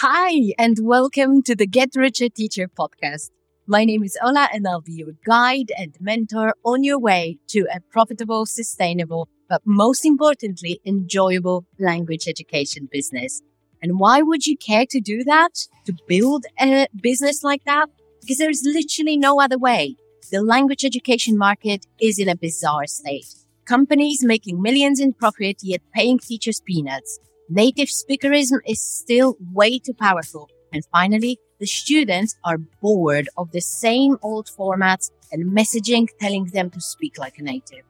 Hi, and welcome to the Get Richer Teacher podcast. My name is Ola, and I'll be your guide and mentor on your way to a profitable, sustainable, but most importantly, enjoyable language education business. And why would you care to do that? To build a business like that? Because there's literally no other way. The language education market is in a bizarre state. Companies making millions in profit, yet paying teachers peanuts Native speakerism is still way too powerful. And finally, the students are bored of the same old formats and messaging telling them to speak like a native.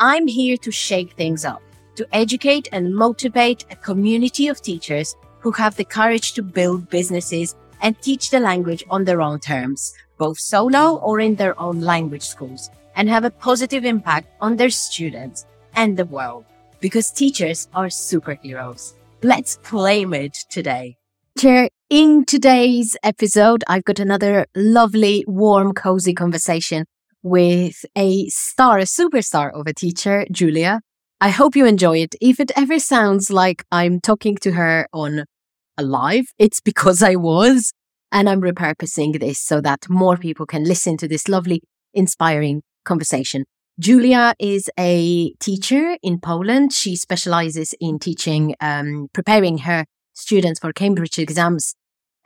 I'm here to shake things up, to educate and motivate a community of teachers who have the courage to build businesses and teach the language on their own terms, both solo or in their own language schools, and have a positive impact on their students and the world because teachers are superheroes. Let's claim it today. In today's episode, I've got another lovely, warm, cozy conversation with a star, a superstar of a teacher, Julia. I hope you enjoy it. If it ever sounds like I'm talking to her on a live, it's because I was. And I'm repurposing this so that more people can listen to this lovely, inspiring conversation. Julia is a teacher in Poland. She specializes in teaching, um, preparing her students for Cambridge exams.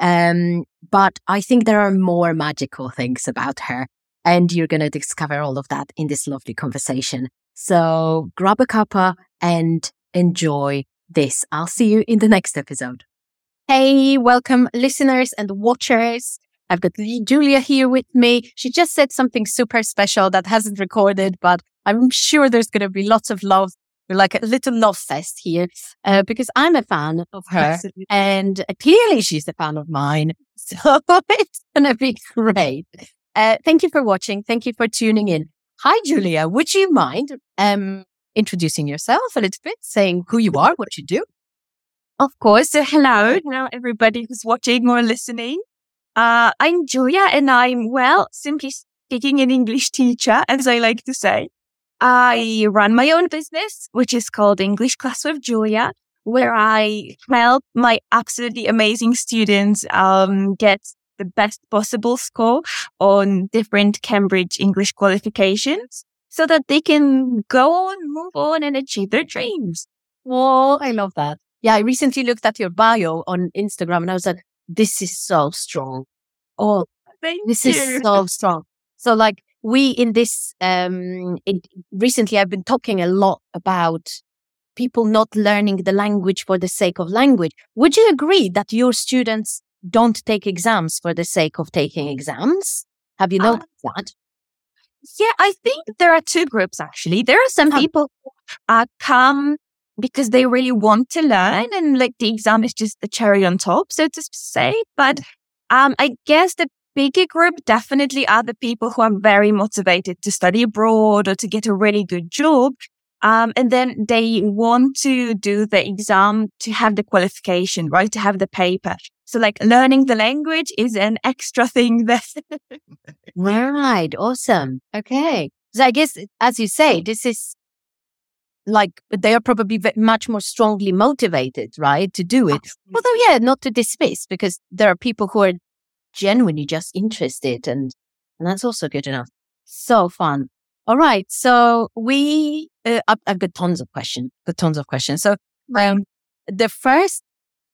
Um, but I think there are more magical things about her. And you're going to discover all of that in this lovely conversation. So grab a cuppa and enjoy this. I'll see you in the next episode. Hey, welcome listeners and watchers. I've got Julia here with me. She just said something super special that hasn't recorded, but I'm sure there's going to be lots of love, We're like a little love fest here, uh, because I'm a fan of her Absolutely. and uh, clearly she's a fan of mine. So it's going to be great. Uh, thank you for watching. Thank you for tuning in. Hi, Julia. Would you mind um, introducing yourself a little bit, saying who you are, what you do? Of course. So hello, hello everybody who's watching or listening. Uh, I'm Julia and I'm, well, simply speaking, an English teacher, as I like to say. I run my own business, which is called English Class with Julia, where I help my absolutely amazing students um, get the best possible score on different Cambridge English qualifications so that they can go on, move on and achieve their dreams. Oh, I love that. Yeah, I recently looked at your bio on Instagram and I was like, this is so strong. Oh, Thank this you. is so strong. So like we in this, um, it, recently I've been talking a lot about people not learning the language for the sake of language. Would you agree that your students don't take exams for the sake of taking exams? Have you uh, noticed uh, that? Yeah, I think there are two groups actually. There are some people who uh, come because they really want to learn and like the exam is just the cherry on top, so to say. But um, I guess the bigger group definitely are the people who are very motivated to study abroad or to get a really good job. Um, and then they want to do the exam to have the qualification, right? To have the paper. So like learning the language is an extra thing that. right. Awesome. Okay. So I guess, as you say, this is like they are probably much more strongly motivated, right, to do it. Absolutely. Although, yeah, not to dismiss because there are people who are genuinely just interested, and and that's also good enough. So fun. All right, so we uh, I've got tons of questions, got tons of questions. So um, the first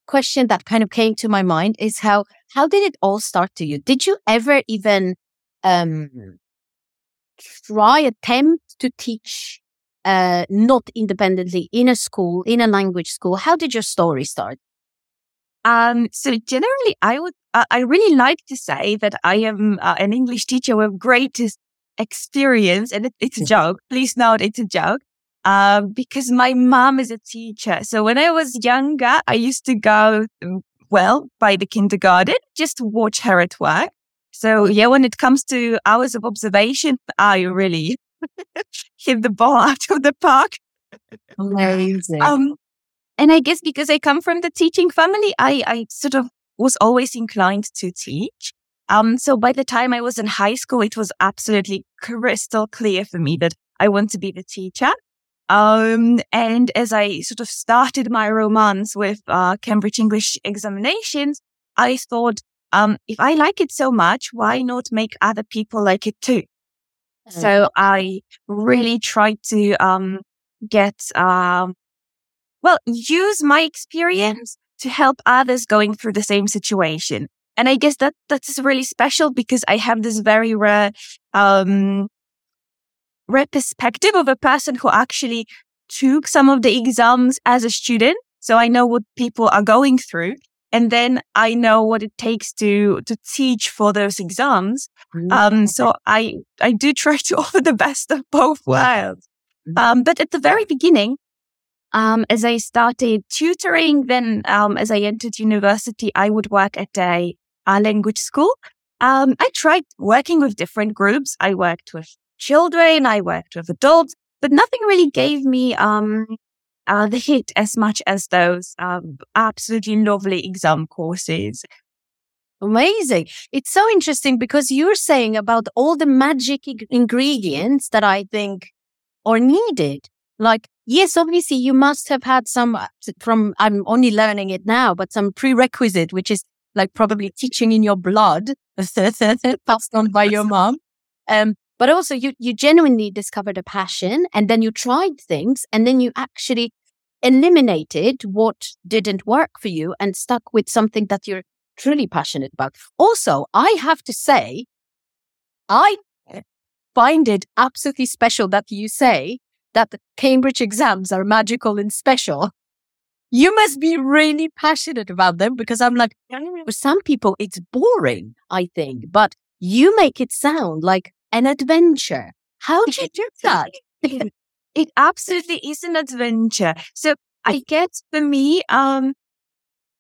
question that kind of came to my mind is how how did it all start to you? Did you ever even um try attempt to teach uh, not independently in a school, in a language school? How did your story start? Um, so generally, I would, uh, I really like to say that I am uh, an English teacher with great experience, and it, it's a joke. Please note, it's a joke. Um, because my mom is a teacher. So when I was younger, I used to go, um, well, by the kindergarten just to watch her at work. So yeah, when it comes to hours of observation, I really hit the ball out of the park. Amazing. Um, and I guess because I come from the teaching family, I, I sort of was always inclined to teach. Um, so by the time I was in high school, it was absolutely crystal clear for me that I want to be the teacher. Um, and as I sort of started my romance with uh, Cambridge English examinations, I thought, um, if I like it so much, why not make other people like it too? So I really tried to um, get, um, well, use my experience to help others going through the same situation. And I guess that that's really special because I have this very rare, um, rare perspective of a person who actually took some of the exams as a student. So I know what people are going through. And then I know what it takes to, to teach for those exams. Mm-hmm. Um, so I, I do try to offer the best of both worlds. Mm-hmm. Um, but at the very beginning, um, as I started tutoring, then um, as I entered university, I would work at a, a language school. Um, I tried working with different groups. I worked with children, I worked with adults, but nothing really gave me um, uh, the hit as much as those um, absolutely lovely exam courses. Amazing. It's so interesting because you're saying about all the magic ingredients that I think are needed. Like Yes, obviously you must have had some uh, from, I'm only learning it now, but some prerequisite, which is like probably teaching in your blood, passed on by your mom. Um, but also you, you genuinely discovered a passion and then you tried things and then you actually eliminated what didn't work for you and stuck with something that you're truly passionate about. Also, I have to say, I find it absolutely special that you say that the Cambridge exams are magical and special. You must be really passionate about them because I'm like, for some people, it's boring, I think, but you make it sound like an adventure. How do you do that? It absolutely is an adventure. So I get for me, um,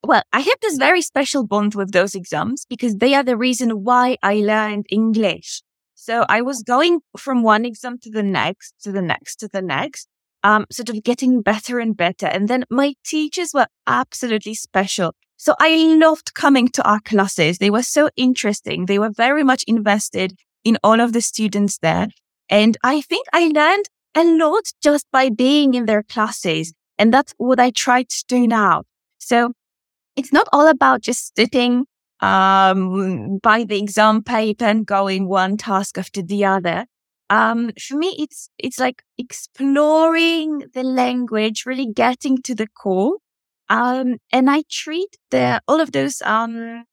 well, I have this very special bond with those exams because they are the reason why I learned English. So I was going from one exam to the next, to the next, to the next, um, sort of getting better and better. And then my teachers were absolutely special. So I loved coming to our classes. They were so interesting. They were very much invested in all of the students there. And I think I learned a lot just by being in their classes. And that's what I try to do now. So it's not all about just sitting um, by the exam paper and going one task after the other. Um, for me, it's, it's like exploring the language, really getting to the core. Um, and I treat the, all of those, um,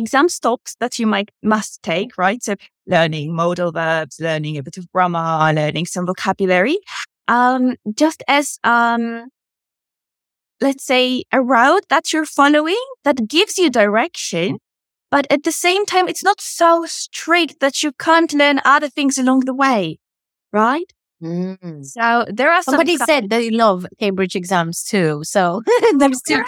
exam stops that you might, must take, right? So learning modal verbs, learning a bit of grammar, learning some vocabulary, um, just as, um, let's say, a route that you're following that gives you direction. But at the same time, it's not so strict that you can't learn other things along the way. Right? Mm. So there are some. somebody said they love Cambridge exams too. So there's two.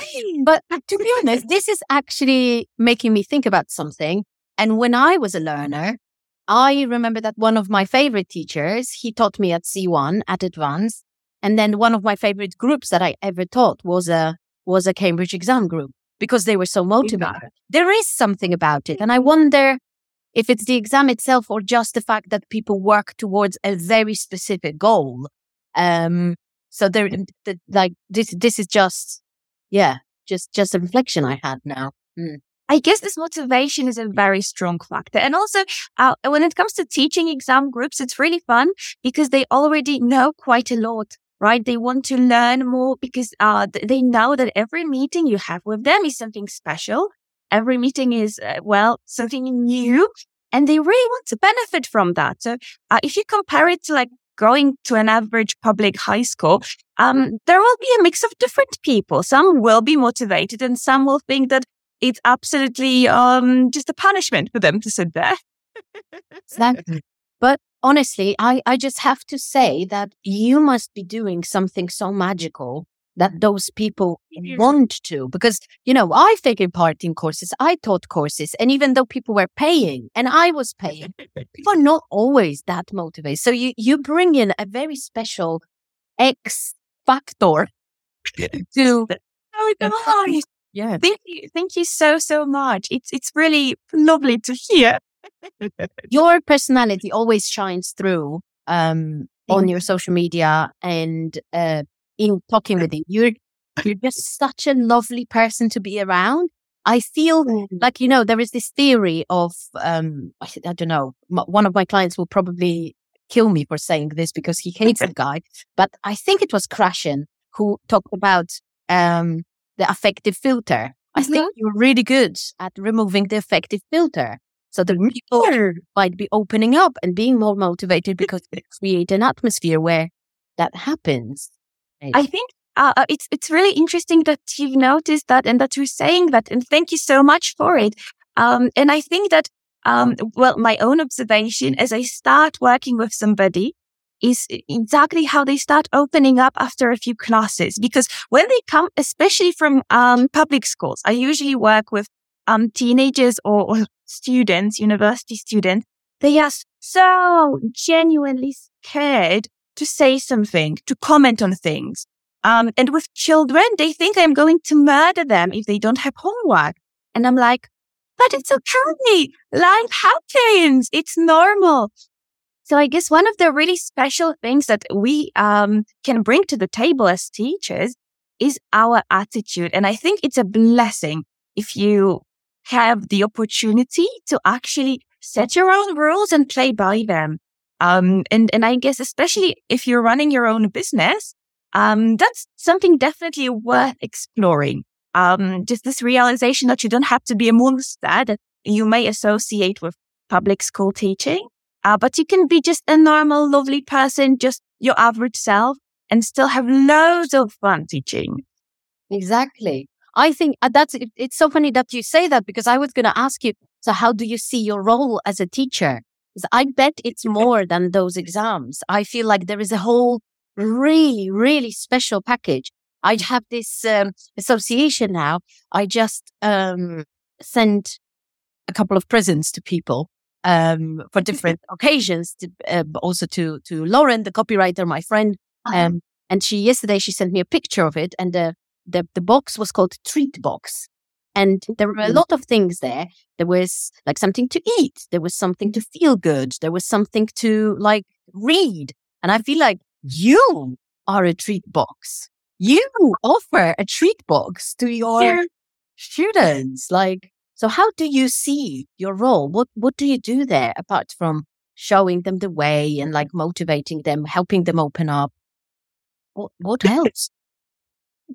But to be honest, this is actually making me think about something. And when I was a learner, I remember that one of my favorite teachers, he taught me at C1 at advanced. And then one of my favorite groups that I ever taught was a was a Cambridge exam group because they were so motivated. There is something about it. And I wonder if it's the exam itself or just the fact that people work towards a very specific goal. Um, so there, the, like this, this is just, yeah, just, just a reflection I had now. Mm. I guess this motivation is a very strong factor. And also, uh, when it comes to teaching exam groups, it's really fun because they already know quite a lot right? They want to learn more because uh, they know that every meeting you have with them is something special. Every meeting is, uh, well, something new and they really want to benefit from that. So uh, if you compare it to like going to an average public high school, um, there will be a mix of different people. Some will be motivated and some will think that it's absolutely um, just a punishment for them to sit there. But honestly, I, I just have to say that you must be doing something so magical that those people want to. Because, you know, I've taken part in courses, I taught courses, and even though people were paying and I was paying, people are not always that motivated. So you, you bring in a very special X factor to. Oh, yeah. Thank you. Thank you so, so much. It's, it's really lovely to hear your personality always shines through um, on your social media and uh, in talking with you. You're you're just such a lovely person to be around. I feel Mm-hmm. like you know there is this theory of um I, I don't know m- one of my clients will probably kill me for saying this because he hates the guy, but I think it was Krashen who talked about um the affective filter. I think you're really good at removing the affective filter. So the people might be opening up and being more motivated because they create an atmosphere where that happens. I think uh, uh, it's it's really interesting that you've noticed that and that you're saying that, and thank you so much for it. Um, and I think that um, well, my own observation as I start working with somebody is exactly how they start opening up after a few classes. Because when they come, especially from um, public schools, I usually work with um, teenagers or, or students, university students. They are so genuinely scared to say something, to comment on things. Um, and with children, they think I'm going to murder them if they don't have homework. And I'm like, but it's okay. Life happens. It's normal. So I guess one of the really special things that we um, can bring to the table as teachers is our attitude. And I think it's a blessing if you have the opportunity to actually set your own rules and play by them. Um, and, and I guess especially if you're running your own business, um, that's something definitely worth exploring. Um, just this realization that you don't have to be a monster that you may associate with public school teaching, uh, but you can be just a normal, lovely person, just your average self and still have loads of fun teaching. Exactly. I think uh, that's it, it's so funny that you say that because I was going to ask you. So, how do you see your role as a teacher? I bet it's more than those exams. I feel like there is a whole really, really special package. I have this um, association now. I just um, sent a couple of presents to people um, for different occasions, to, uh, also to to Lauren, the copywriter, my friend. Um, and she yesterday she sent me a picture of it, and the the, the box was called treat box. And there were a Mhm. lot of things there. There was like something to eat. There was something to feel good. There was something to like read. And I feel like you are a treat box. You offer a treat box to your Yeah. students. Like, so how do you see your role? What, what do you do there apart from showing them the way and like motivating them, helping them open up? What, what else?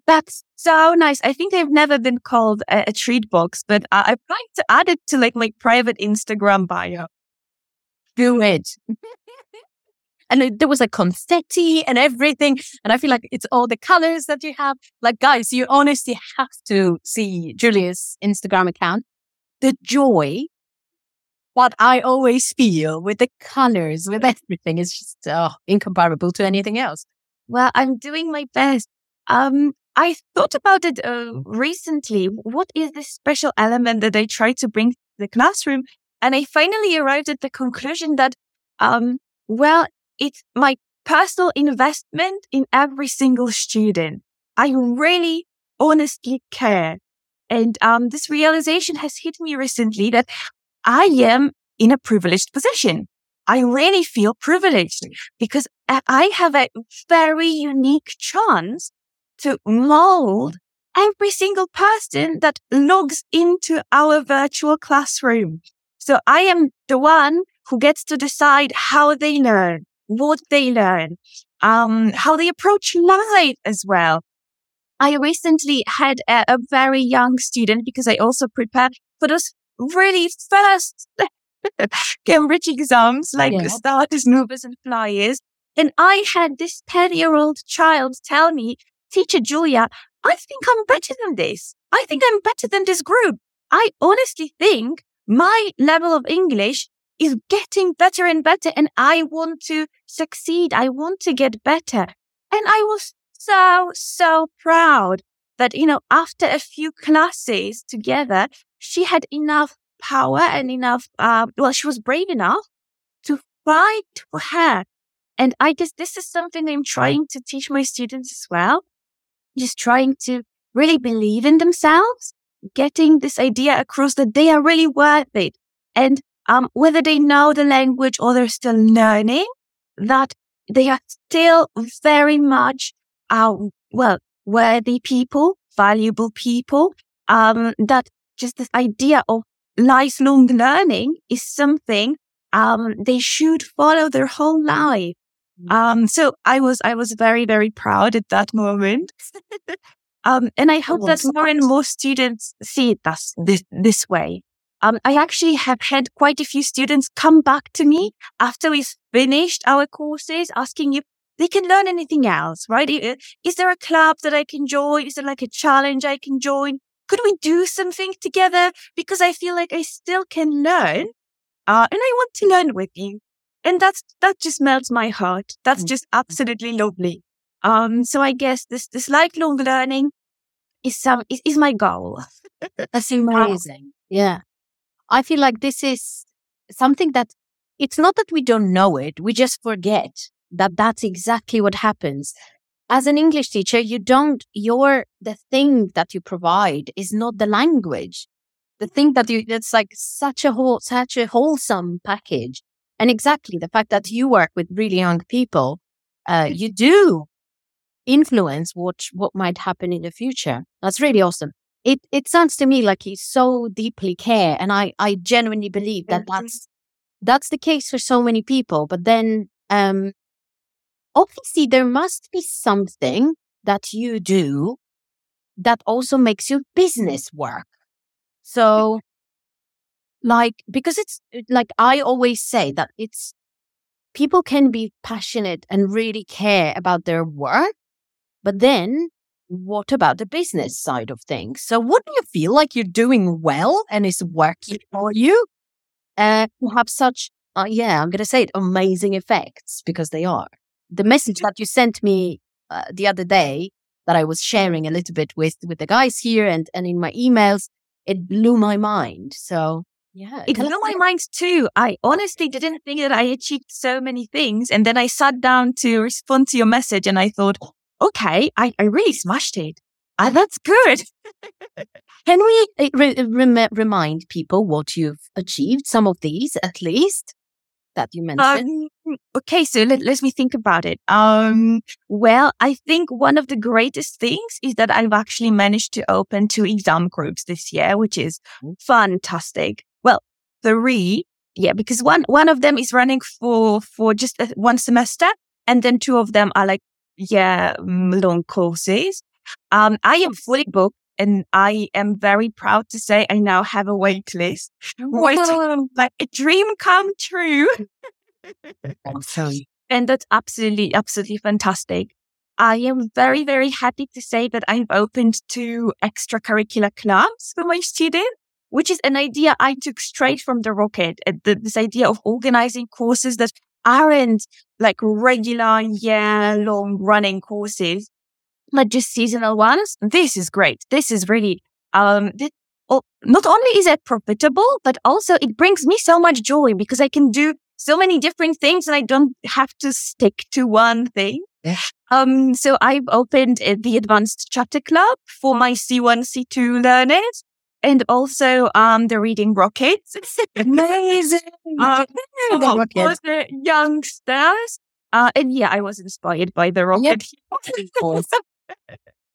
That's so nice. I think they've never been called a, a treat box, but I, I'm trying to add it to like my private Instagram bio. do it. and it, there was like confetti and everything. And I feel like it's all the colors that you have. Like, guys, you honestly have to see Julia's Instagram account. The joy what I always feel with the colors, with everything is just oh, incomparable to anything else. Well, I'm doing my best. Um, I thought about it uh, recently. What is this special element that I try to bring to the classroom? And I finally arrived at the conclusion that, um, well, it's my personal investment in every single student. I really honestly care. And, um, this realization has hit me recently that I am in a privileged position. I really feel privileged because I- I have a very unique chance to mold every single person that logs into our virtual classroom. So I am the one who gets to decide how they learn, what they learn, um, how they approach life as well. I recently had a, a very young student because I also prepared for those really first Cambridge exams, like Yeah. starters, movers and flyers. And I had this 10 year old child tell me, teacher Julia, I think I'm better than this. I think I'm better than this group. I honestly think my level of English is getting better and better and I want to succeed. I want to get better. And I was so, so proud that, you know, after a few classes together, she had enough power and enough, uh, well, she was brave enough to fight for her. And I guess this is something I'm trying to teach my students as well. Just trying to really believe in themselves, getting this idea across that they are really worth it. And, um, whether they know the language or they're still learning, that they are still very much, um, well, worthy people, valuable people. Um, that just this idea of lifelong learning is something, um, they should follow their whole life. Mm. Um, so I was, I was very, very proud at that moment. um, and I hope that more and more students see it this, this, this way. Um, I actually have had quite a few students come back to me after we've finished our courses asking if they can learn anything else, right? Is there a club that I can join? Is there like a challenge I can join? Could we do something together? Because I feel like I still can learn. Uh, and I want to learn with you. And that's, that just melts my heart. That's mm. just absolutely lovely. Um, so I guess this, this lifelong learning is some, is, is my goal. That's amazing. Yeah. I feel like this is something that it's not that we don't know it. We just forget that that's exactly what happens. As an English teacher, you don't, your, the thing that you provide is not the language. The thing that you, it's like such a whole, such a wholesome package. And exactly the fact that you work with really young people, uh, you do influence what, what might happen in the future. That's really awesome it it sounds to me like he so deeply care and i i genuinely believe that mm-hmm. that's that's the case for so many people but then um obviously there must be something that you do that also makes your business work so like because it's like i always say that it's people can be passionate and really care about their work but then what about the business side of things? So, what do you feel like you're doing well and is working for you? Uh, have such, uh, yeah, I'm going to say it, amazing effects because they are. The message that you sent me uh, the other day that I was sharing a little bit with with the guys here and and in my emails, it blew my mind. So yeah, it blew my mind too. I honestly didn't think that I achieved so many things, and then I sat down to respond to your message, and I thought, okay, I, I really smashed it. Ah, that's good. Can we re- rem- remind people what you've achieved? Some of these, at least, that you mentioned. Um, okay, so let, let me think about it. Um, well, I think one of the greatest things is that I've actually managed to open two exam groups this year, which is mm. fantastic. Three, yeah, because one one of them is running for for just one semester, and then two of them are like yeah, long courses. Um, I am fully booked and I am very proud to say I now have a wait list. Waiting like a dream come true. awesome. And that's absolutely, absolutely fantastic. I am very, very happy to say that I've opened two extracurricular clubs for my students, which is an idea I took straight from the rocket. This idea of organizing courses that aren't like regular year long running courses, but just seasonal ones. This is great. This is really, um, this, oh, not only is it profitable, but also it brings me so much joy because I can do so many different things and I don't have to stick to one thing. Yeah. Um, so I've opened uh, the Advanced Chatter Club for my C1, C2 learners and also um the reading rockets. It's amazing. um, for the youngsters. Uh, and yeah, I was inspired by the rocket. Yep.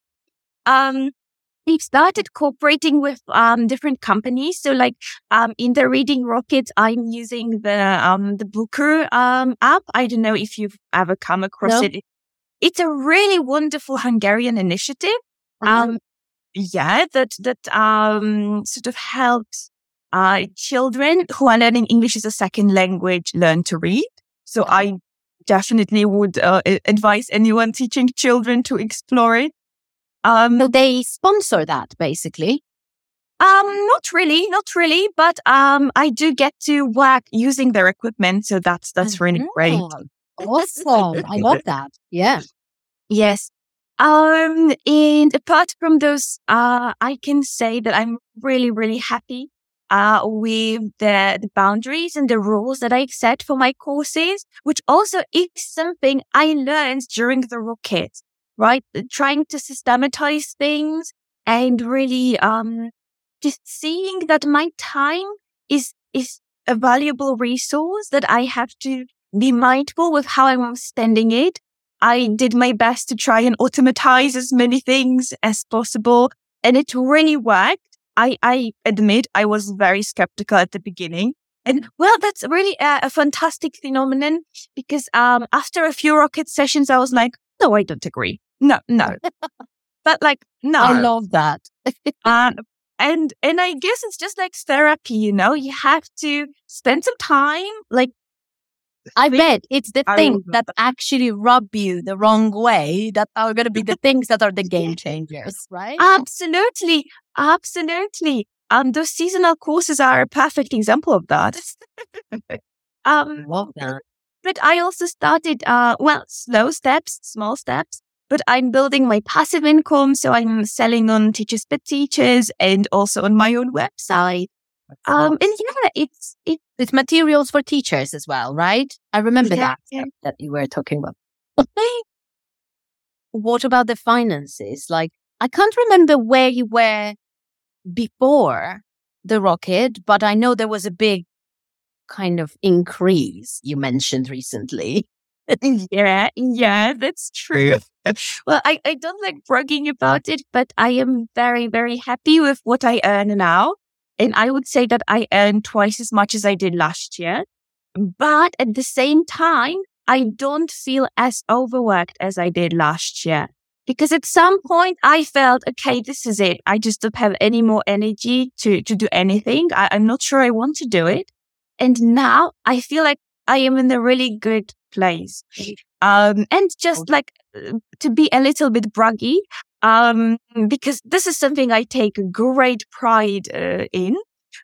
um, we've started cooperating with um different companies. So like um in the reading rockets, I'm using the um the Bookr um app. I don't know if you've ever come across no. it. It's a really wonderful Hungarian initiative. Uh-huh. Yeah, that, that, um, sort of helps, uh, children who are learning English as a second language learn to read. So I definitely would uh, advise anyone teaching children to explore it. Um, so they sponsor that basically. Um, not really, not really, but um, I do get to work using their equipment, so that's that's really great. Awesome! I love that. Yeah. Yes. Um, and apart from those, uh, I can say that I'm really, really happy, uh, with the, the boundaries and the rules that I set for my courses, which also is something I learned during the rocket, right? Trying to systematize things and really, um, just seeing that my time is, is a valuable resource that I have to be mindful with how I'm spending it. I did my best to try and automatize as many things as possible. And it really worked. I, I admit I was very skeptical at the beginning. And well, that's really a, a fantastic phenomenon because, um, after a few rocket sessions, I was like, no, I don't agree. No, no. but like, no. I love that. and, and, and I guess it's just like therapy, you know, you have to spend some time, like, I bet it's the things that actually rub you the wrong way that are going to be the things that are the game changers, right? Absolutely. Absolutely. Um, those seasonal courses are a perfect example of that. um, Love that. but I also started, uh, well, slow steps, small steps, but I'm building my passive income. So I'm selling on Teachers Pay Teachers and also on my own website. Um, and yeah, it's, it, It's materials for teachers as well, right? I remember Yeah, that yeah. that you were talking about. what about the finances? Like, I can't remember where you were before the rocket, but I know there was a big kind of increase you mentioned recently. yeah, yeah, that's true. well, I, I don't like bragging about it, but I am very, very happy with what I earn now. And I would say that I earn twice as much as I did last year. But at the same time, I don't feel as overworked as I did last year. Because at some point I felt, okay, this is it. I just don't have any more energy to, to do anything. I, I'm not sure I want to do it. And now I feel like I am in a really good place. Um, and just like uh, to be a little bit braggy, um, because this is something I take great pride uh, in.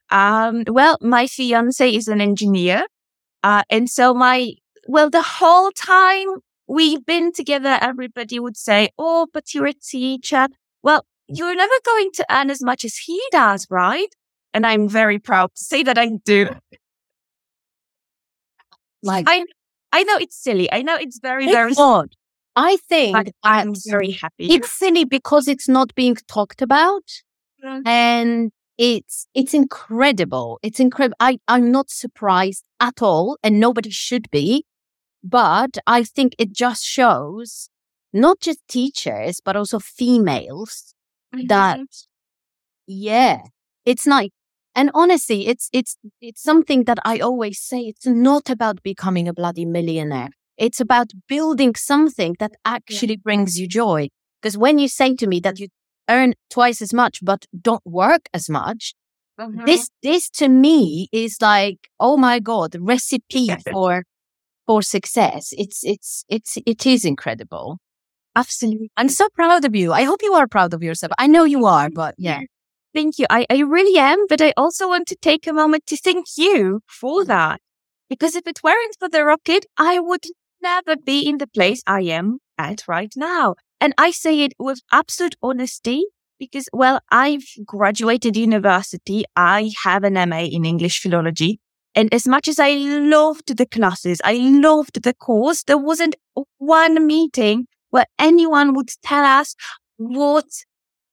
Um, well, my fiance is an engineer. Uh, and so my, well, the whole time we've been together, everybody would say, Oh, but you're a teacher. Well, you're never going to earn as much as he does, right? And I'm very proud to say that I do. Like, I, I know it's silly. I know it's very, it's very, not. I think but I'm very happy. it's silly because it's not being talked about. Mm. and it's it's incredible it's incredible i i'm not surprised at all and nobody should be but i think it just shows not just teachers but also females that- yeah it's like and honestly it's it's it's something that i always say it's not about becoming a bloody millionaire it's about building something that actually brings you joy because when you say to me that you earn twice as much but don't work as much Mhm. this this to me is like oh my god recipe for for success it's it's it's it is incredible absolutely. i'm so proud of you i hope you are proud of yourself i know you are but yeah Thank you. I, I really am, but I also want to take a moment to thank you for that. Because if it weren't for the rocket, I would never be in the place I am at right now. And I say it with absolute honesty because, well, I've graduated university. I have an MA in English philology. And as much as I loved the classes, I loved the course, there wasn't one meeting where anyone would tell us what,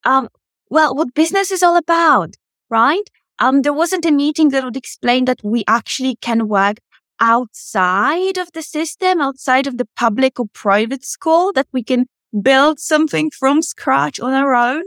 um, well, what business is all about, right? Um, there wasn't a meeting that would explain that we actually can work outside of the system, outside of the public or private school, that we can build something from scratch on our own.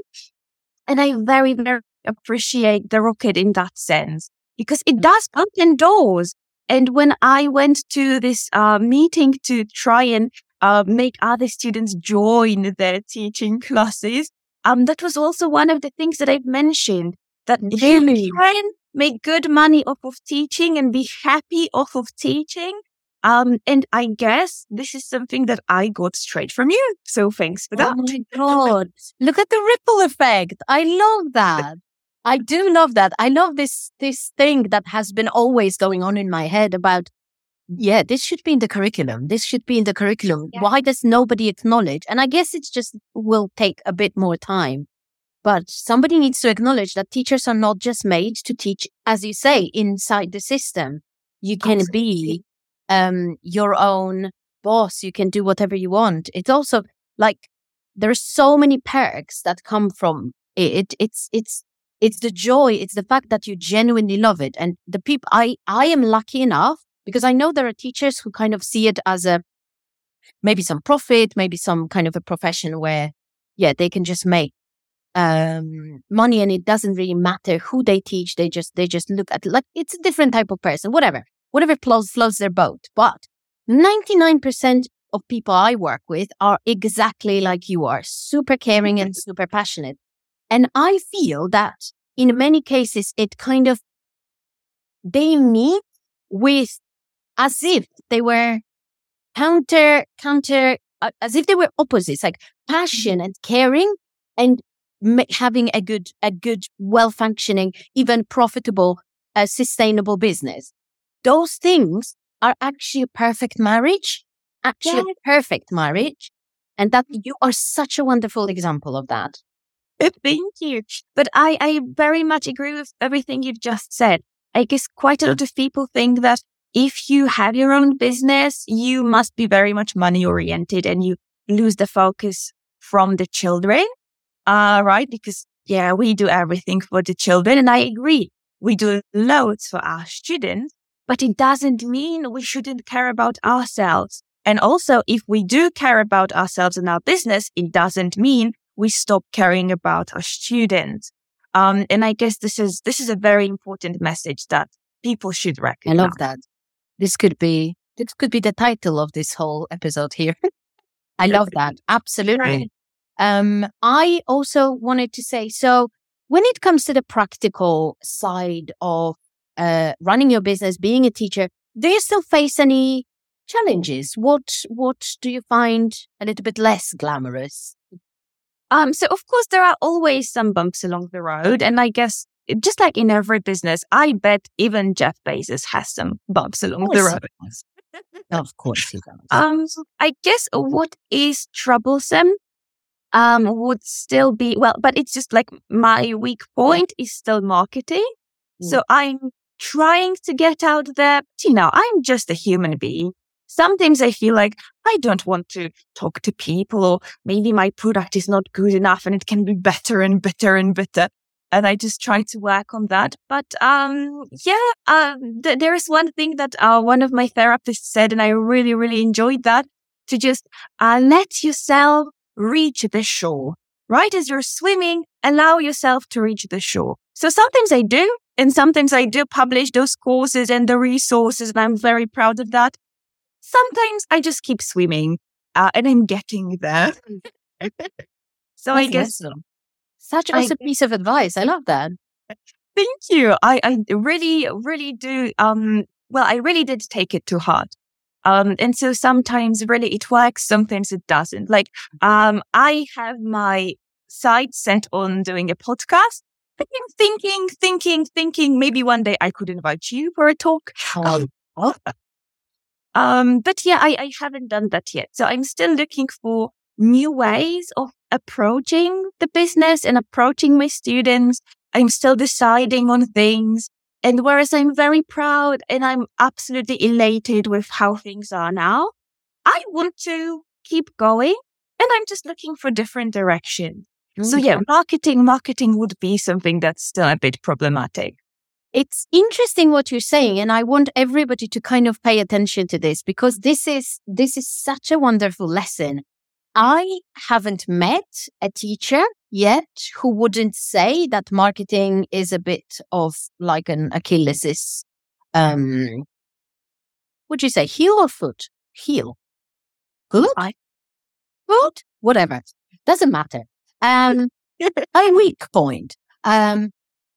And I very, very appreciate the rocket in that sense because it does open doors. And when I went to this uh, meeting to try and uh, make other students join their teaching classes, um, that was also one of the things that I've mentioned that Really? you can make good money off of teaching and be happy off of teaching. Um, and I guess this is something that I got straight from you. So thanks for that. oh my god look at the ripple effect i love that i do love that i love this this thing that has been always going on in my head about yeah this should be in the curriculum this should be in the curriculum Yeah. why does nobody acknowledge and i guess it's just will take a bit more time but somebody needs to acknowledge that teachers are not just made to teach as you say inside the system. You can be um your own boss. You can do whatever you want. It's also like there's so many perks that come from it. it it's it's it's the joy. It's the fact that you genuinely love it. And the people i i am lucky enough Because I know there are teachers who kind of see it as a maybe some profit, maybe some kind of a profession where, yeah, they can just make um, money and it doesn't really matter who they teach. They just, they just look at like it's a different type of person, whatever, whatever flows, flows their boat. But 99% of people I work with are exactly like you are, super caring and super passionate. And I feel that in many cases, it kind of, they meet with as if they were counter, counter, uh, as if they were opposites, like passion and caring and having a good, a good, well functioning, even profitable, uh, sustainable business. Those things are actually a perfect marriage, actually a perfect marriage. And that you are such a wonderful example of that. Thank you. But I, I very much agree with everything you've just said. I guess quite a lot of people think that if you have your own business, you must be very much money oriented and you lose the focus from the children. Uh, right? Because yeah, we do everything for the children. And I agree. We do loads for our students, but it doesn't mean we shouldn't care about ourselves. And also, if we do care about ourselves and our business, it doesn't mean we stop caring about our students. Um, and I guess this is, this is a very important message that people should recognize. I love that. This could be, this could be the title of this whole episode here. I love that. Absolutely. Um, I also wanted to say, so when it comes to the practical side of uh, running your business, being a teacher, do you still face any challenges? What what do you find a little bit less glamorous? Um, so of course there are always some bumps along the road, and I guess just like in every business, I bet even Jeff Bezos has some bumps along the road. of course he does. Um, I guess what is troublesome um would still be well, but it's just like my weak point is still marketing. Mm. So I'm trying to get out there. You know, I'm just a human being sometimes I feel like I don't want to talk to people or maybe my product is not good enough and it can be better and better and better. And I just try to work on that. But, um, yeah, uh, th- there is one thing that, uh, one of my therapists said, and I really, really enjoyed that to just, uh, let yourself reach the shore, right? As you're swimming, allow yourself to reach the shore. So sometimes I do, and sometimes I do publish those courses and the resources, and I'm very proud of that sometimes I just keep swimming uh, and I'm getting there. so That's I guess awesome. such a piece of advice. I love that. Thank you. I, I really, really do. Um, well, I really did take it to heart. Um, and so sometimes really it works, sometimes it doesn't. Like, um, I have my side set on doing a podcast. Thinking, thinking, thinking, maybe one day I could invite you for a talk. Oh, um, but yeah, I, I haven't done that yet. So I'm still looking for new ways of approaching the business and approaching my students. I'm still deciding on things. And whereas I'm very proud and I'm absolutely elated with how things are now, I want to keep going and I'm just looking for different direction. Mm-hmm. So yeah, marketing, marketing would be something that's still a bit problematic. It's interesting what you're saying, and I want everybody to kind of pay attention to this because this is this is such a wonderful lesson. I haven't met a teacher yet who wouldn't say that marketing is a bit of like an Achilles. Um, would you say heel or foot? Heel. Good. I, foot. Whatever. Doesn't matter. Um, a weak point. Um,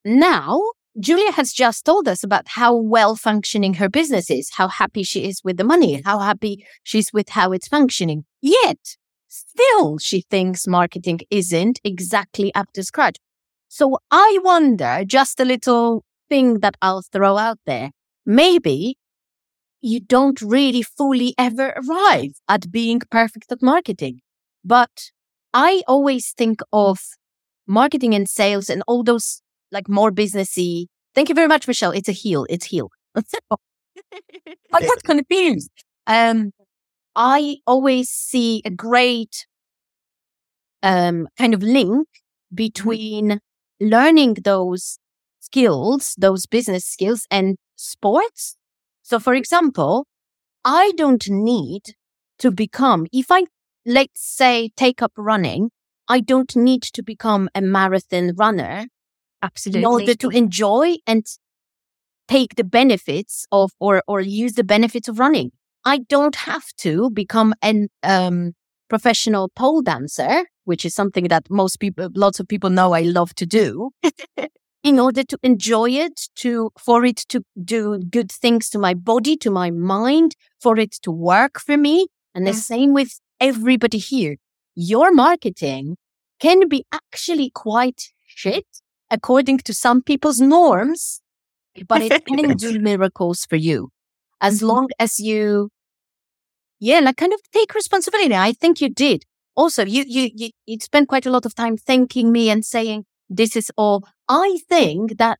now Julia has just told us about how well functioning her business is, how happy she is with the money, how happy she's with how it's functioning. Yet, still, she thinks marketing isn't exactly up to scratch. So I wonder, just a little thing that I'll throw out there. Maybe you don't really fully ever arrive at being perfect at marketing. But I always think of marketing and sales and all those like more businessy. Thank you very much, Michelle. It's a heel. It's heel. I got confused. Um, I always see a great um, kind of link between learning those skills, those business skills and sports. So, for example, I don't need to become, if I, let's say, take up running, I don't need to become a marathon runner Absolutely. in order to enjoy and take the benefits of or or use the benefits of running. I don't have to become an um, professional pole dancer, which is something that most people, lots of people know I love to do, in order to enjoy it, to for it to do good things to my body, to my mind, for it to work for me. And the Yeah. same with everybody here. Your marketing can be actually quite shit according to some people's norms, but it can do miracles for you as Mhm. long as you, yeah, like kind of take responsibility. I think you did. Also, you, you, you, you spent quite a lot of time thanking me and saying, this is all. I think that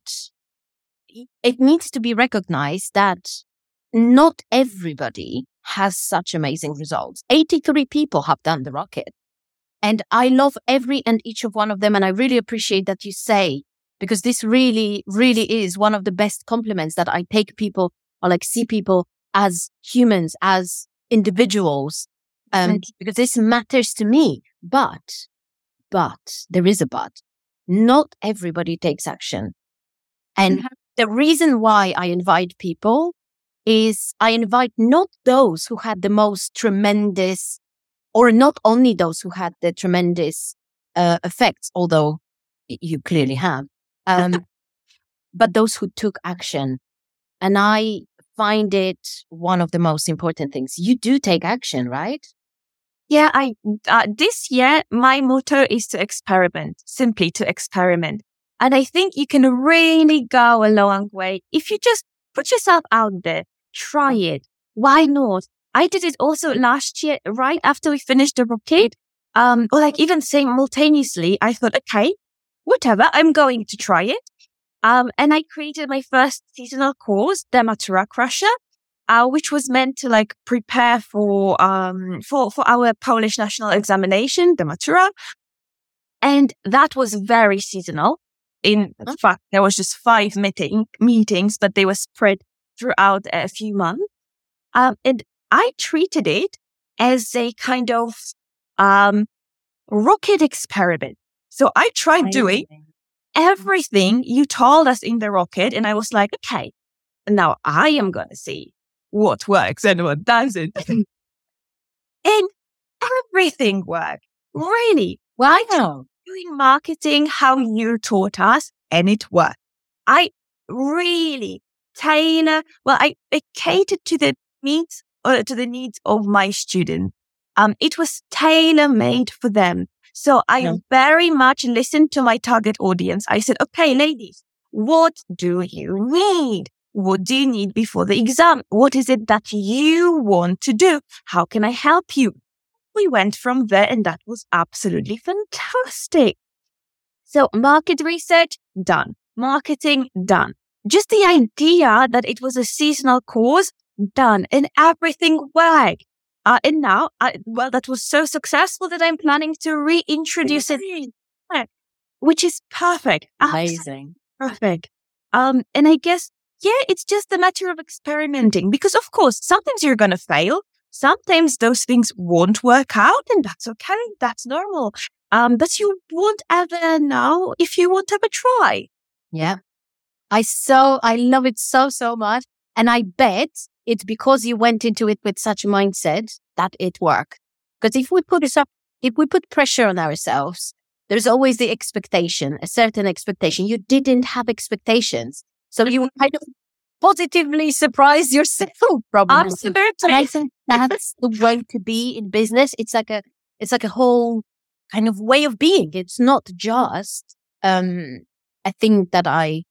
it needs to be recognized that not everybody has such amazing results. 83 people have done the rocket. And I love every and each of one of them. And I really appreciate that you say, because this really, really is one of the best compliments that I take people or like see people as humans, as individuals, um, Right. because this matters to me. But, but there is a but. Not everybody takes action. And Mhm. the reason why I invite people is I invite not those who had the most tremendous, or not only those who had the tremendous uh, effects, although you clearly have, um, but those who took action. And I find it one of the most important things. You do take action, right? Yeah, I uh, this year my motto is to experiment, simply to experiment. And I think you can really go a long way if you just put yourself out there, try it. Why not? I did it also last year, right after we finished the rocket. Um, or like even simultaneously, I thought, okay, whatever, I'm going to try it. Um, and I created my first seasonal course, the Matura Crusher uh, which was meant to like prepare for um for for our Polish national examination, the Matura, and that was very seasonal. In Huh? fact, there was just five meeting meetings, but they were spread throughout a few months. Um, and I treated it as a kind of um rocket experiment. So I tried doing everything you told us in the rocket. And I was like, okay, now I am going to see what works and what doesn't. and everything worked. Really. Wow. Doing marketing how you taught us and it worked. I really tailor, well, I, I catered to the needs or to the needs of my students. Um, it was tailor made for them. So I Yeah. very much listened to my target audience. I said, okay, ladies, what do you need? What do you need before the exam? What is it that you want to do? How can I help you? We went from there and that was absolutely fantastic. So market research done. Marketing done. Just the idea that it was a seasonal course done and everything worked. Uh, and now, I, well, that was so successful that I'm planning to reintroduce it, which is perfect. Amazing. perfect. Um, and I guess, yeah, it's just a matter of experimenting because of course, sometimes you're going to fail. Sometimes those things won't work out and that's okay. That's normal. Um, but you won't ever know if you won't ever try. Yeah. I so, I love it so, so much. And I bet it's because you went into it with such a mindset that it worked. Because if we put us up, if we put pressure on ourselves, there's always the expectation, a certain expectation. You didn't have expectations. So you kind of positively surprise yourself, probably. And I Absolutely. think that's the way to be in business. It's like a, it's like a whole kind of way of being. It's not just, um, a thing that I,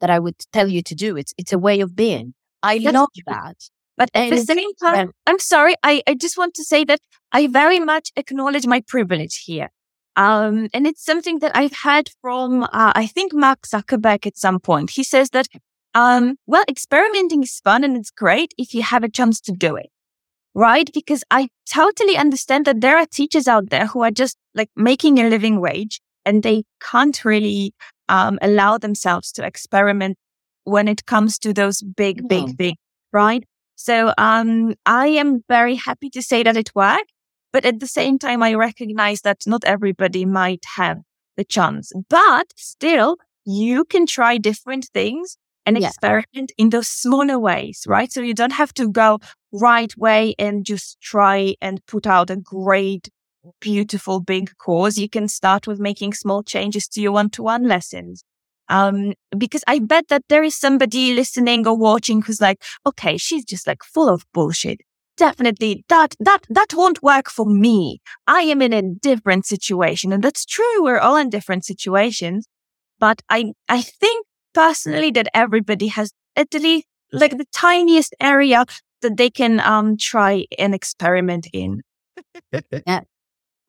that I would tell you to do. It's, it's a way of being. I That's love that. But at the same time. I'm sorry. I, I just want to say that I very much acknowledge my privilege here. Um, and it's something that I've heard from, uh, I think Mark Zuckerberg at some point. He says that, um, well, experimenting is fun and it's great if you have a chance to do it. Right? Because I totally understand that there are teachers out there who are just like making a living wage and they can't really, um, allow themselves to experiment when it comes to those big, No. big, big right? So, um, I am very happy to say that it worked. But at the same time, I recognize that not everybody might have the chance, but still you can try different things and yeah. experiment in those smaller ways, right? So you don't have to go right way and just try and put out a great, beautiful big course. You can start with making small changes to your one-to-one lessons. Um, because I bet that there is somebody listening or watching who's like, okay, she's just like full of bullshit. Definitely that, that, that won't work for me. I am in a different situation. And that's true. We're all in different situations. But I, I think personally that everybody has at least like the tiniest area that they can, um, try and experiment in. yeah.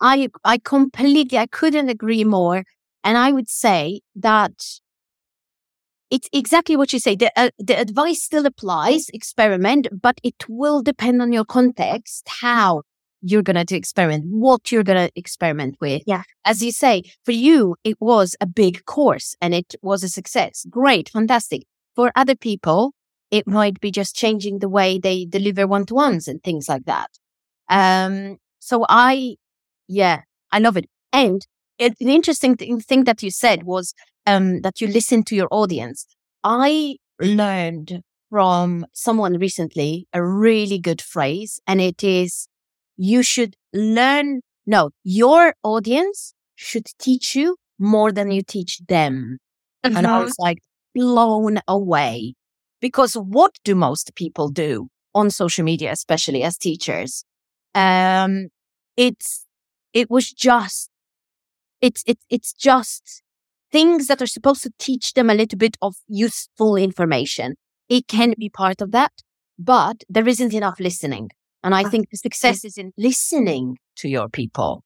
I, I completely, I couldn't agree more. And I would say that it's exactly what you say. The, uh, the advice still applies, experiment, but it will depend on your context, how you're going to experiment, what you're going to experiment with. Yeah. As you say, for you, it was a big course and it was a success. Great. Fantastic. For other people, it might be just changing the way they deliver one to ones and things like that. Um, so I, yeah, I love it. And it, the interesting th- thing that you said was um, that you listen to your audience. I learned from someone recently a really good phrase, and it is you should learn. No, your audience should teach you more than you teach them. Mm-hmm. And I was mm-hmm. like blown away because what do most people do on social media, especially as teachers? Um, it's, it was just, it's, it's, it's just things that are supposed to teach them a little bit of useful information. It can be part of that, but there isn't enough listening. And I ah, think the success is in listening to your people.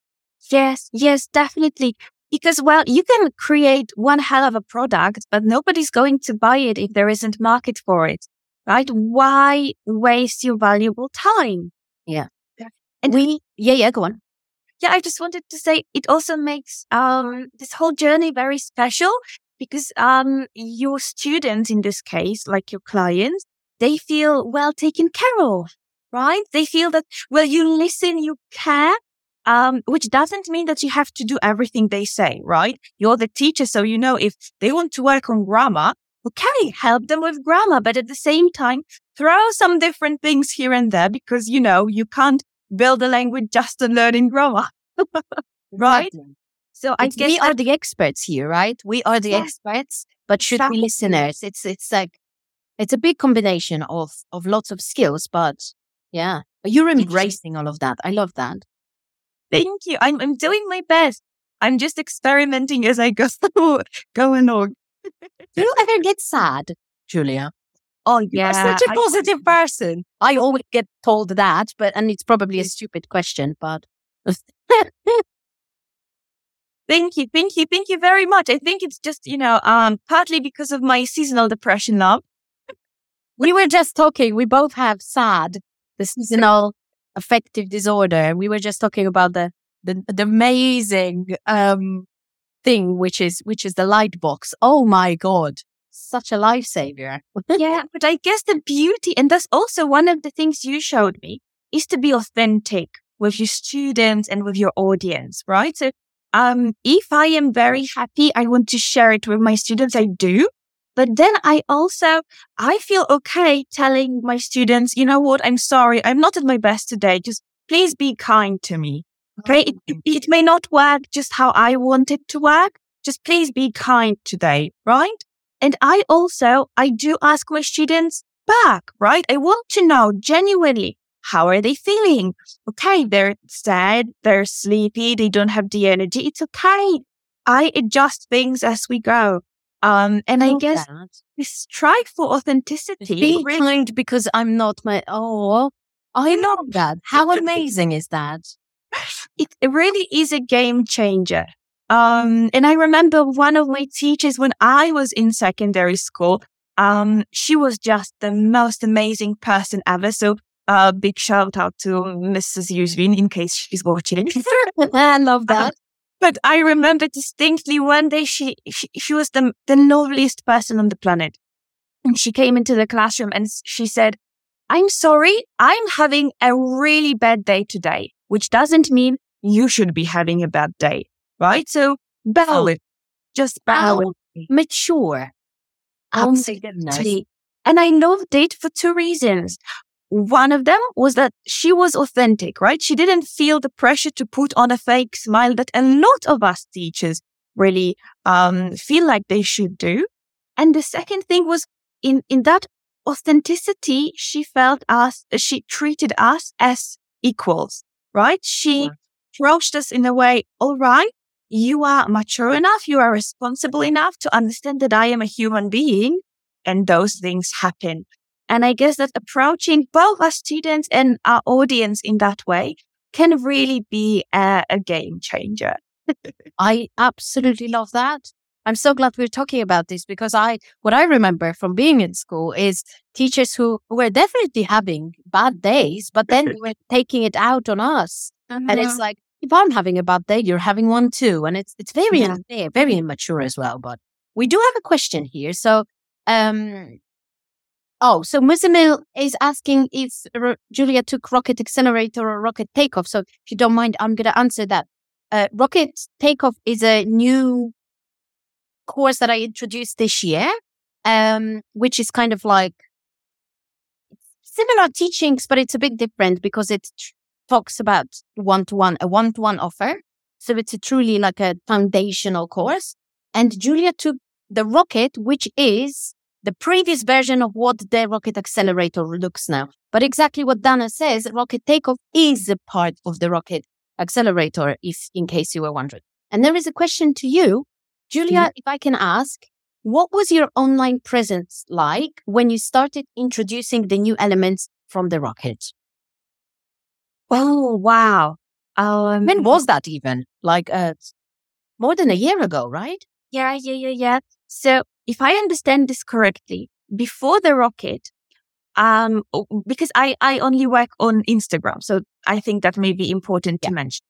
Yes, yes, definitely. Because, well, you can create one hell of a product, but nobody's going to buy it if there isn't market for it, right? Why waste your valuable time? Yeah. And we, yeah, yeah, go on yeah, I just wanted to say it also makes um, this whole journey very special because um, your students, in this case, like your clients, they feel well taken care of, right? They feel that, well, you listen, you care, um, which doesn't mean that you have to do everything they say, right? You're the teacher. So, you know, if they want to work on grammar, okay, help them with grammar, but at the same time, throw some different things here and there because, you know, you can't build a language just on learning grammar. right? Exactly. So I guess we are the experts here, right? We are the yeah. experts, but should exactly. be listeners. It's it's like it's a big combination of of lots of skills, but yeah, you're embracing all of that. I love that. Thank you. I'm I'm doing my best. I'm just experimenting as I go going on. Do you ever get sad, Julia? Oh yeah, You're such a positive I, person. I always get told that, but and it's probably a stupid question, but thank you, thank you, thank you very much. I think it's just you know, um, partly because of my seasonal depression now. we were just talking. We both have SAD, the seasonal affective disorder. And we were just talking about the the, the amazing um thing, which is which is the light box. Oh my god, such a lifesaver. yeah, but I guess the beauty, and that's also one of the things you showed me, is to be authentic with your students and with your audience, right? So, um, if I am very happy, I want to share it with my students. I do. But then I also, I feel okay telling my students, you know what? I'm sorry. I'm not at my best today. Just please be kind to me. Okay. It, it may not work just how I want it to work. Just please be kind today. Right. And I also, I do ask my students back, right? I want to know genuinely, how are they feeling? Okay, they're sad, they're sleepy, they don't have the energy. It's okay. I adjust things as we go. Um, and I, I guess that. we strive for authenticity. Be really. kind because I'm not my, oh, I love that. How amazing is that? It, it really is a game changer. Um, and I remember one of my teachers when I was in secondary school, um, she was just the most amazing person ever. So a big shout out to Mrs. Yuzvin in case she's watching. I love that. Uh, but I remember distinctly one day she, she, she was the, the loveliest person on the planet. And she came into the classroom and she said, I'm sorry, I'm having a really bad day today, which doesn't mean you should be having a bad day, right? So bear Oh. just bear Oh. Mature. Um, Absolutely. And I loved it for two reasons. One of them was that she was authentic, right? She didn't feel the pressure to put on a fake smile that a lot of us teachers really um, feel like they should do. And the second thing was in, in that authenticity, she felt us, she treated us as equals, right? She Yeah. approached us in a way, all right, you are mature enough, you are responsible enough to understand that I am a human being and those things happen. And I guess that approaching both our students and our audience in that way can really be a, a game changer. I absolutely love that. I'm so glad we're talking about this because I, what I remember from being in school is teachers who were definitely having bad days, but then they were taking it out on us. And it's uh-huh. like, if I'm having a bad day, you're having one too. And it's, it's very Yeah. unfair, very immature as well. But we do have a question here. So, um, oh, so Muzamil is asking if R- Julia took rocket accelerator or rocket takeoff. So if you don't mind, I'm going to answer that. Uh, rocket takeoff is a new course that I introduced this year, um, which is kind of like similar teachings, but it's a bit different because it tr- talks about one to one, a one to one offer. So it's a truly like a foundational course. And Julia took the rocket, which is the previous version of what the rocket accelerator looks now. But exactly what Dana says, rocket takeoff is a part of the rocket accelerator, if in case you were wondering. And there is a question to you, Julia, mm-hmm. if I can ask, what was your online presence like when you started introducing the new elements from the rocket? Oh, wow. Um, When was that even? Like uh, more than a year ago, right? Yeah, yeah, yeah, yeah. So if I understand this correctly, before the rocket, um, because I, I only work on Instagram. So I think that may be important to mention.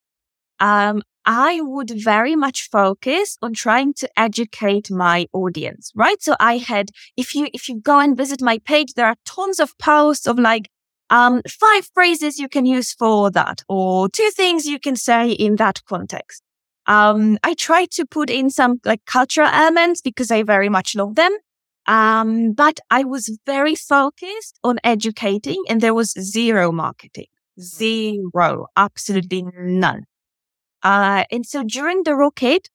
Um, I would very much focus on trying to educate my audience, right? So I had, if you, if you go and visit my page, there are tons of posts of like, um, five phrases you can use for that or two things you can say in that context. Um, I try to put in some like cultural elements because I very much love them. Um, but I was very focused on educating and there was zero marketing, zero, absolutely none. Uh, and so during the rocket,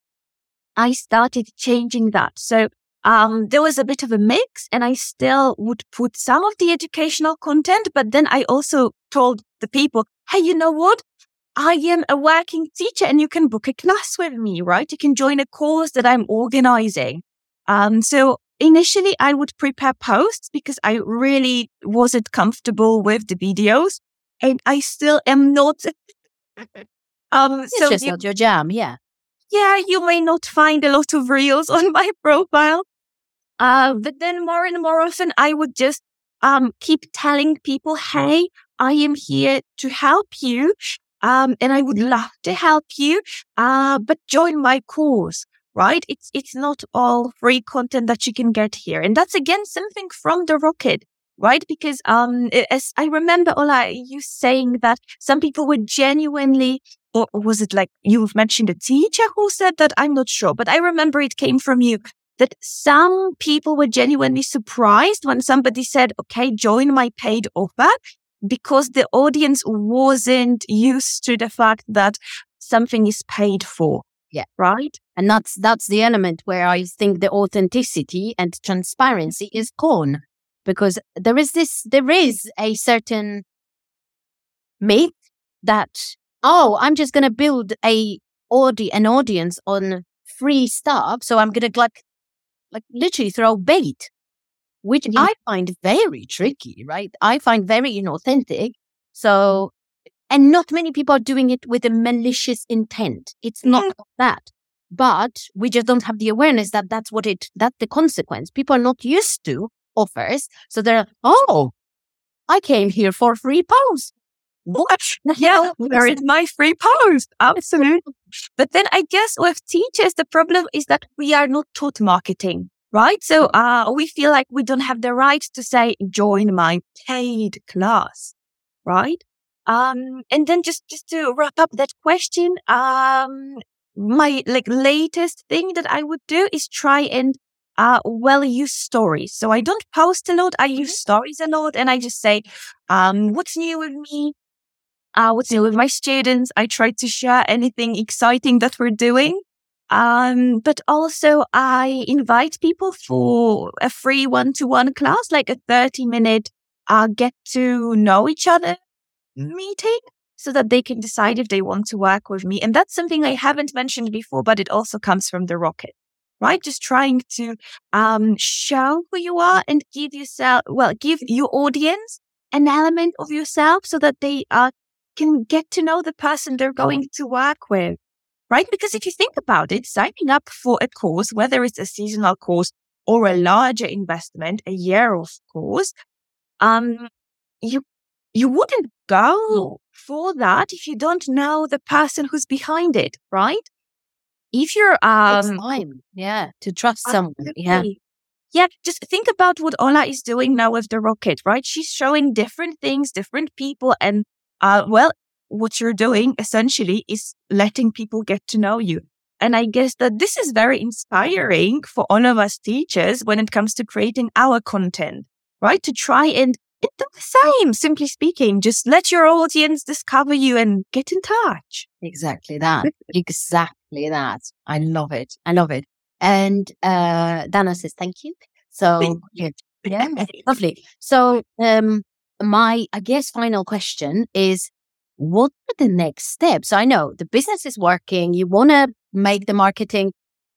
I started changing that. So, um, there was a bit of a mix and I still would put some of the educational content, but then I also told the people, Hey, you know what? I am a working teacher and you can book a class with me, right? You can join a course that I'm organizing. Um, so initially I would prepare posts because I really wasn't comfortable with the videos and I still am not. um, It's so just you- not your jam, yeah. yeah, you may not find a lot of reels on my profile. Uh, but then more and more often I would just, um, keep telling people, Hey, I am here to help you. Um, and I would love to help you. Uh, but join my course, right? It's, it's not all free content that you can get here. And that's again something from the rocket. Right? Because, um, as I remember, Ola, you saying that some people were genuinely or was it like you've mentioned a teacher who said that? I'm not sure, but I remember it came from you that some people were genuinely surprised when somebody said, okay, join my paid offer because the audience wasn't used to the fact that something is paid for. Yeah. Right. And that's that's the element where I think the authenticity and transparency is gone. Because there is this there is a certain myth that oh, I'm just gonna build a audi- an audience on free stuff, so I'm gonna like like literally throw bait. Which Yeah. I find very tricky, right? I find very inauthentic. So and not many people are doing it with a malicious intent. It's not that but we just don't have the awareness that that's what it that's the consequence people are not used to offers so they're oh i came here for free posts what Yeah, where is my free post? Absolutely. But then I guess with teachers, the problem is that we are not taught marketing, right? So uh, we feel like we don't have the right to say, join my paid class, right? Um, and then just, just to wrap up that question, um, my like latest thing that I would do is try and uh, well use stories. So I don't post a lot. I use mm-hmm. stories a lot and I just say, um, what's new with me? Uh, what's new with my students? I try to share anything exciting that we're doing. Um, but also I invite people for a free one to one class, like a 30 minute, uh, get to know each other meeting so that they can decide if they want to work with me. And that's something I haven't mentioned before, but it also comes from the rocket, right? Just trying to, um, show who you are and give yourself, well, give your audience an element of yourself so that they, uh, can get to know the person they're going to work with right? Because if you think about it, signing up for a course, whether it's a seasonal course or a larger investment, a year of course, um, you, you wouldn't go for that if you don't know the person who's behind it, right? If you're, um, time. Yeah. To trust someone. Yeah. Yeah, just think about what Ola is doing now with the rocket, right? She's showing different things, different people, and uh, well, what you're doing essentially is letting people get to know you. And I guess that this is very inspiring for all of us teachers when it comes to creating our content, right? To try and do the same, simply speaking, just let your audience discover you and get in touch. Exactly that. exactly that. I love it. I love it. And uh, Dana says, thank you. So, thank you. yeah, lovely. So, um, my, I guess, final question is what are the next steps? I know the business is working. You want to make the marketing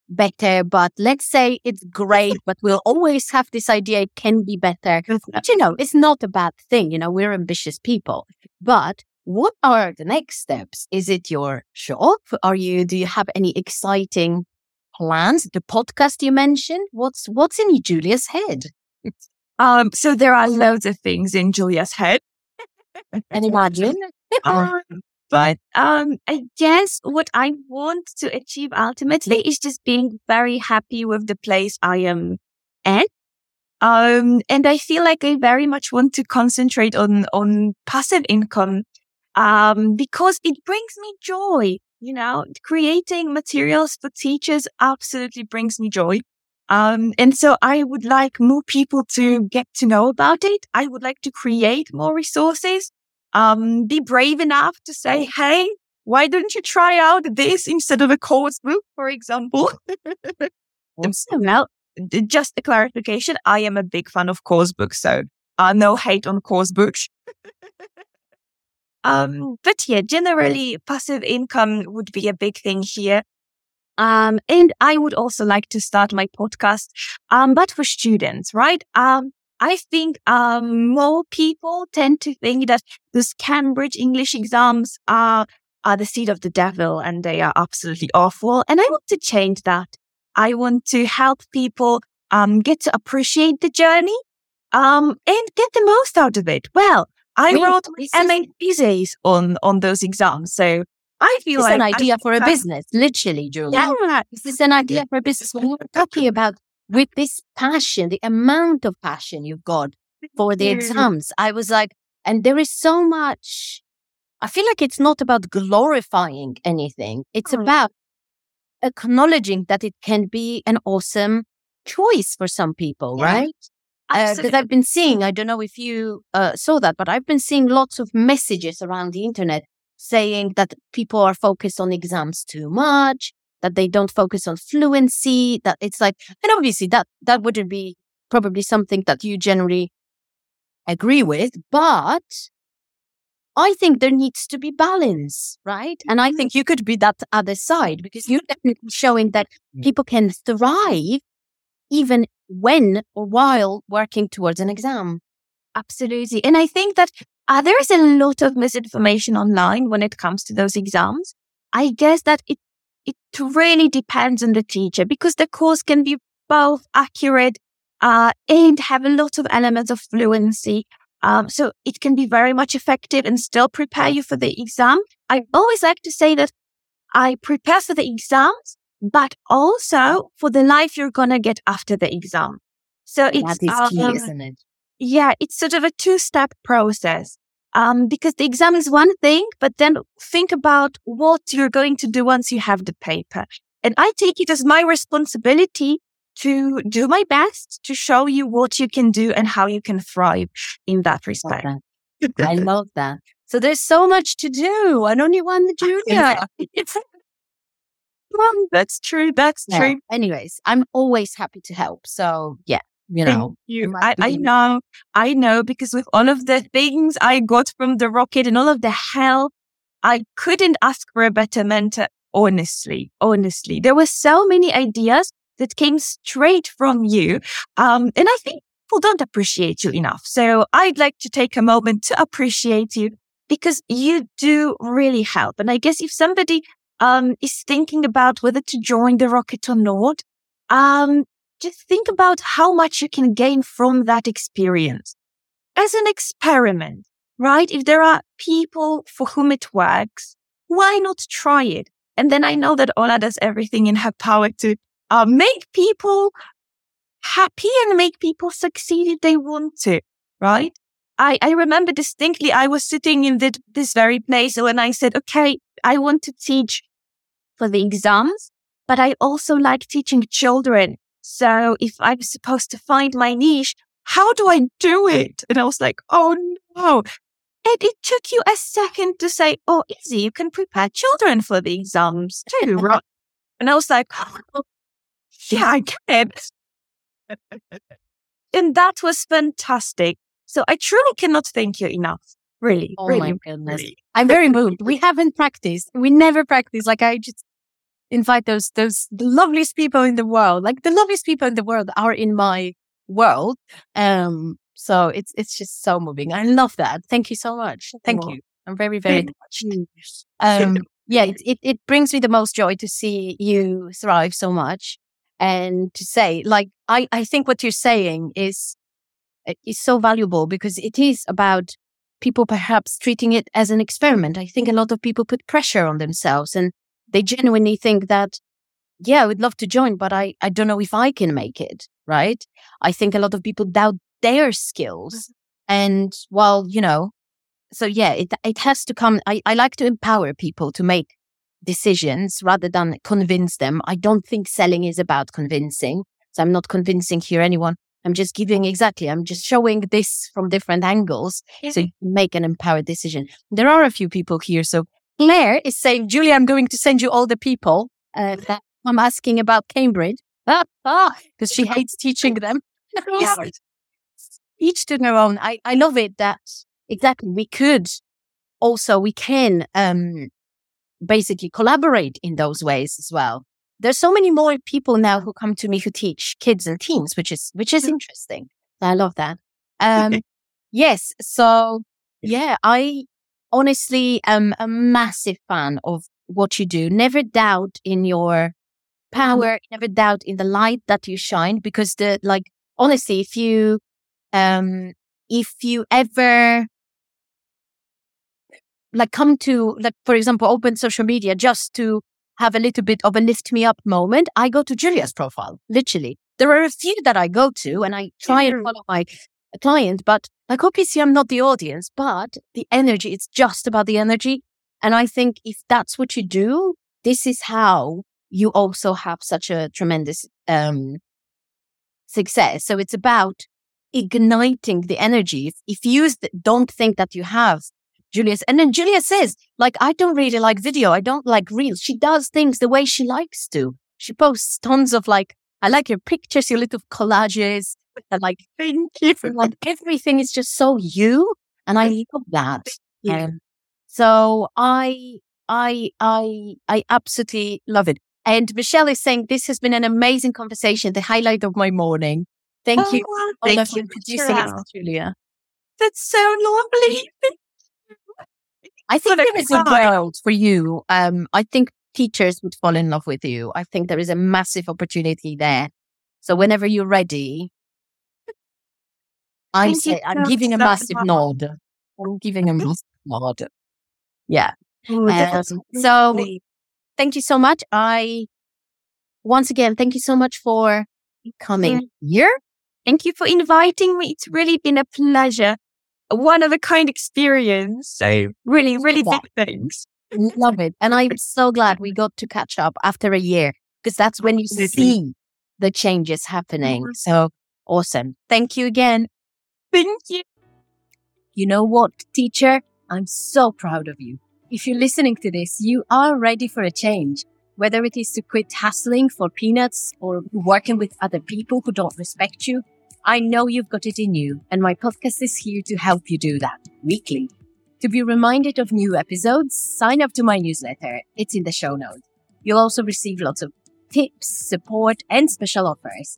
better, but let's say it's great, but we'll always have this idea it can be better. But, you know, it's not a bad thing. You know, we're ambitious people, but what are the next steps? Is it your shop? Are you, do you have any exciting plans? The podcast you mentioned? What's, what's in Julia's head? Um, so there are loads of things in Julia's head. and imagine um, but um, I guess what I want to achieve ultimately is just being very happy with the place I am at. Um, and I feel like I very much want to concentrate on, on passive income, um, because it brings me joy. You know, creating materials for teachers absolutely brings me joy. Um, and so I would like more people to get to know about it. I would like to create more resources um, be brave enough to say, Hey, why don't you try out this instead of a course book, for example? awesome. Well, just a clarification. I am a big fan of course books. So uh, no hate on course books. um, but yeah, generally passive income would be a big thing here. Um, and I would also like to start my podcast, um, but for students, right? Um, I think um, more people tend to think that those Cambridge English exams are are the seed of the devil and they are absolutely awful. And I want to change that. I want to help people um, get to appreciate the journey um, and get the most out of it. Well, I really? wrote MA thesis on on those exams, so I feel like it's like an idea I, for a business, literally, Julia. Yeah, this is an idea for a business. When we're talking about with this passion, the amount of passion you've got for the exams, I was like, and there is so much. I feel like it's not about glorifying anything. It's about acknowledging that it can be an awesome choice for some people, yeah. right? Because uh, I've been seeing, I don't know if you uh, saw that, but I've been seeing lots of messages around the internet saying that people are focused on exams too much, that they don't focus on fluency, that it's like, and obviously that, that wouldn't be probably something that you generally agree with, but I think there needs to be balance, right? And I think you could be that other side because you're definitely showing that mm. people can thrive even when or while working towards an exam. Absolutely. And I think that uh, there is a lot of misinformation online when it comes to those exams. I guess that it it really depends on the teacher because the course can be both accurate uh, and have a lot of elements of fluency. Um, so it can be very much effective and still prepare you for the exam. I always like to say that I prepare for the exams but also for the life you're going to get after the exam. So it's, that is key, um, isn't it? Yeah, it's sort of a two step process. Um, because the exam is one thing, but then think about what you're going to do once you have the paper. And I take it as my responsibility to do my best to show you what you can do and how you can thrive in that respect. I love that. So there's so much to do and only one junior. well, that's true. That's Yeah. true. Anyways, I'm always happy to help. So yeah, you know, you. I, I know, I know, because with all of the things I got from the rocket and all of the help, I couldn't ask for a better mentor. Honestly, honestly, there were so many ideas that came straight from you. Um, and I think people don't appreciate you enough. So I'd like to take a moment to appreciate you because you do really help. And I guess if somebody, um, is thinking about whether to join the rocket or not, um, just think about how much you can gain from that experience as an experiment, right? If there are people for whom it works, why not try it? And then I know that Ola does everything in her power to uh, make people happy and make people succeed if they want to, right? I, I remember distinctly I was sitting in the, this very place when I said, okay, I want to teach for the exams, but I also like teaching children. So if I'm supposed to find my niche, how do I do it? And I was like, oh no. And it took you a second to say, oh, easy. You can prepare children for the exams too, right? And I was like, oh, yeah, I can. and that was fantastic. So I truly cannot thank you enough. Really, Oh really, my goodness. really. I'm very moved. We haven't practiced. We never practice. Like I just invite those those the loveliest people in the world. Like the loveliest people in the world are in my world. Um so it's it's just so moving. I love that. Thank you so much. Thank Oh. you. I'm very, very touched. Um yeah, it, it it brings me the most joy to see you thrive so much and to say like I I think what you're saying is is so valuable because it is about people perhaps treating it as an experiment. I think a lot of people put pressure on themselves and they genuinely think that, yeah, I would love to join, but I, I don't know if I can make it. Right. I think a lot of people doubt their skills. Mm-hmm. And while, you know, so yeah, it, it has to come. I, I like to empower people to make decisions rather than convince them. I don't think selling is about convincing. So I'm not convincing here anyone. I'm just giving exactly, I'm just showing this from different angles so you can make an empowered decision. There are a few people here. So Claire is saying, Julia, I'm going to send you all the people uh, that I'm asking about Cambridge because she hates teaching them. Each to their own. I, I love it that exactly we could also, we can um, basically collaborate in those ways as well. There's so many more people now who come to me who teach kids and teens, which is, which is interesting. I love that. Um, yes. So yeah, I honestly am a massive fan of what you do. Never doubt in your power, never doubt in the light that you shine because the, like, honestly, if you, um, if you ever like come to, like, for example, open social media just to have a little bit of a lift me up moment, I go to Julia's profile, literally. There are a few that I go to and I try and follow my client, but like obviously I'm not the audience, but the energy, it's just about the energy. And I think if that's what you do, this is how you also have such a tremendous um, success. So it's about igniting the energy. If, if you don't think that you have Julia's, and then Julia says, like, I don't really like video. I don't like reels. She does things the way she likes to. She posts tons of like, I like your pictures, your little collages, and like, Thank you. For like everything is just so you. And I love that. Um, so I, I, I, I absolutely love it. And Michelle is saying this has been an amazing conversation, the highlight of my morning. Thank you. Oh, Ola, thank for you, introducing it Julia. That's so lovely. I think there is a world for you. Um, I think teachers would fall in love with you. I think there is a massive opportunity there. So whenever you're ready, I say I'm giving a massive nod. I'm giving a massive nod. Yeah. Oh, Um, so thank you so much. I once again, thank you so much for coming here. Thank you for inviting me. It's really been a pleasure. A one of a kind experience. So really, really Yeah. big things. Love it. And I'm so glad we got to catch up after a year because that's when you Absolutely. see the changes happening. So awesome. Thank you again. Thank you. You know what, teacher? I'm so proud of you. If you're listening to this, you are ready for a change. Whether it is to quit hustling for peanuts or working with other people who don't respect you, I know you've got it in you, and my podcast is here to help you do that weekly. To be reminded of new episodes, sign up to my newsletter. It's in the show notes. You'll also receive lots of tips, support, and special offers.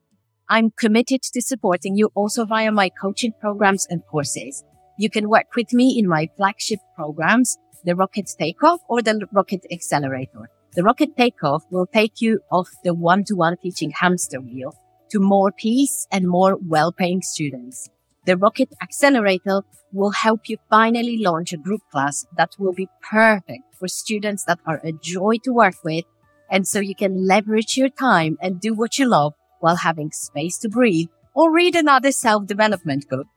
I'm committed to supporting you also via my coaching programs and courses. You can work with me in my flagship programs, the Rocket Takeoff or the Rocket Accelerator. The Rocket Takeoff will take you off the one-to-one teaching hamster wheel to more peace and more well-paying students. The Rocket Accelerator will help you finally launch a group class that will be perfect for students that are a joy to work with. And so you can leverage your time and do what you love while having space to breathe or read another self-development book.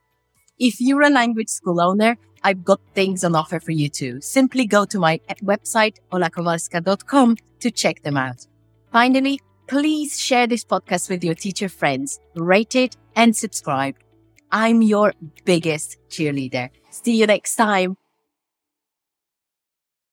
If you're a language school owner, I've got things on offer for you too. Simply go to my website, olakowalska.com to check them out. Finally, please share this podcast with your teacher friends, rate it and subscribe. I'm your biggest cheerleader. See you next time.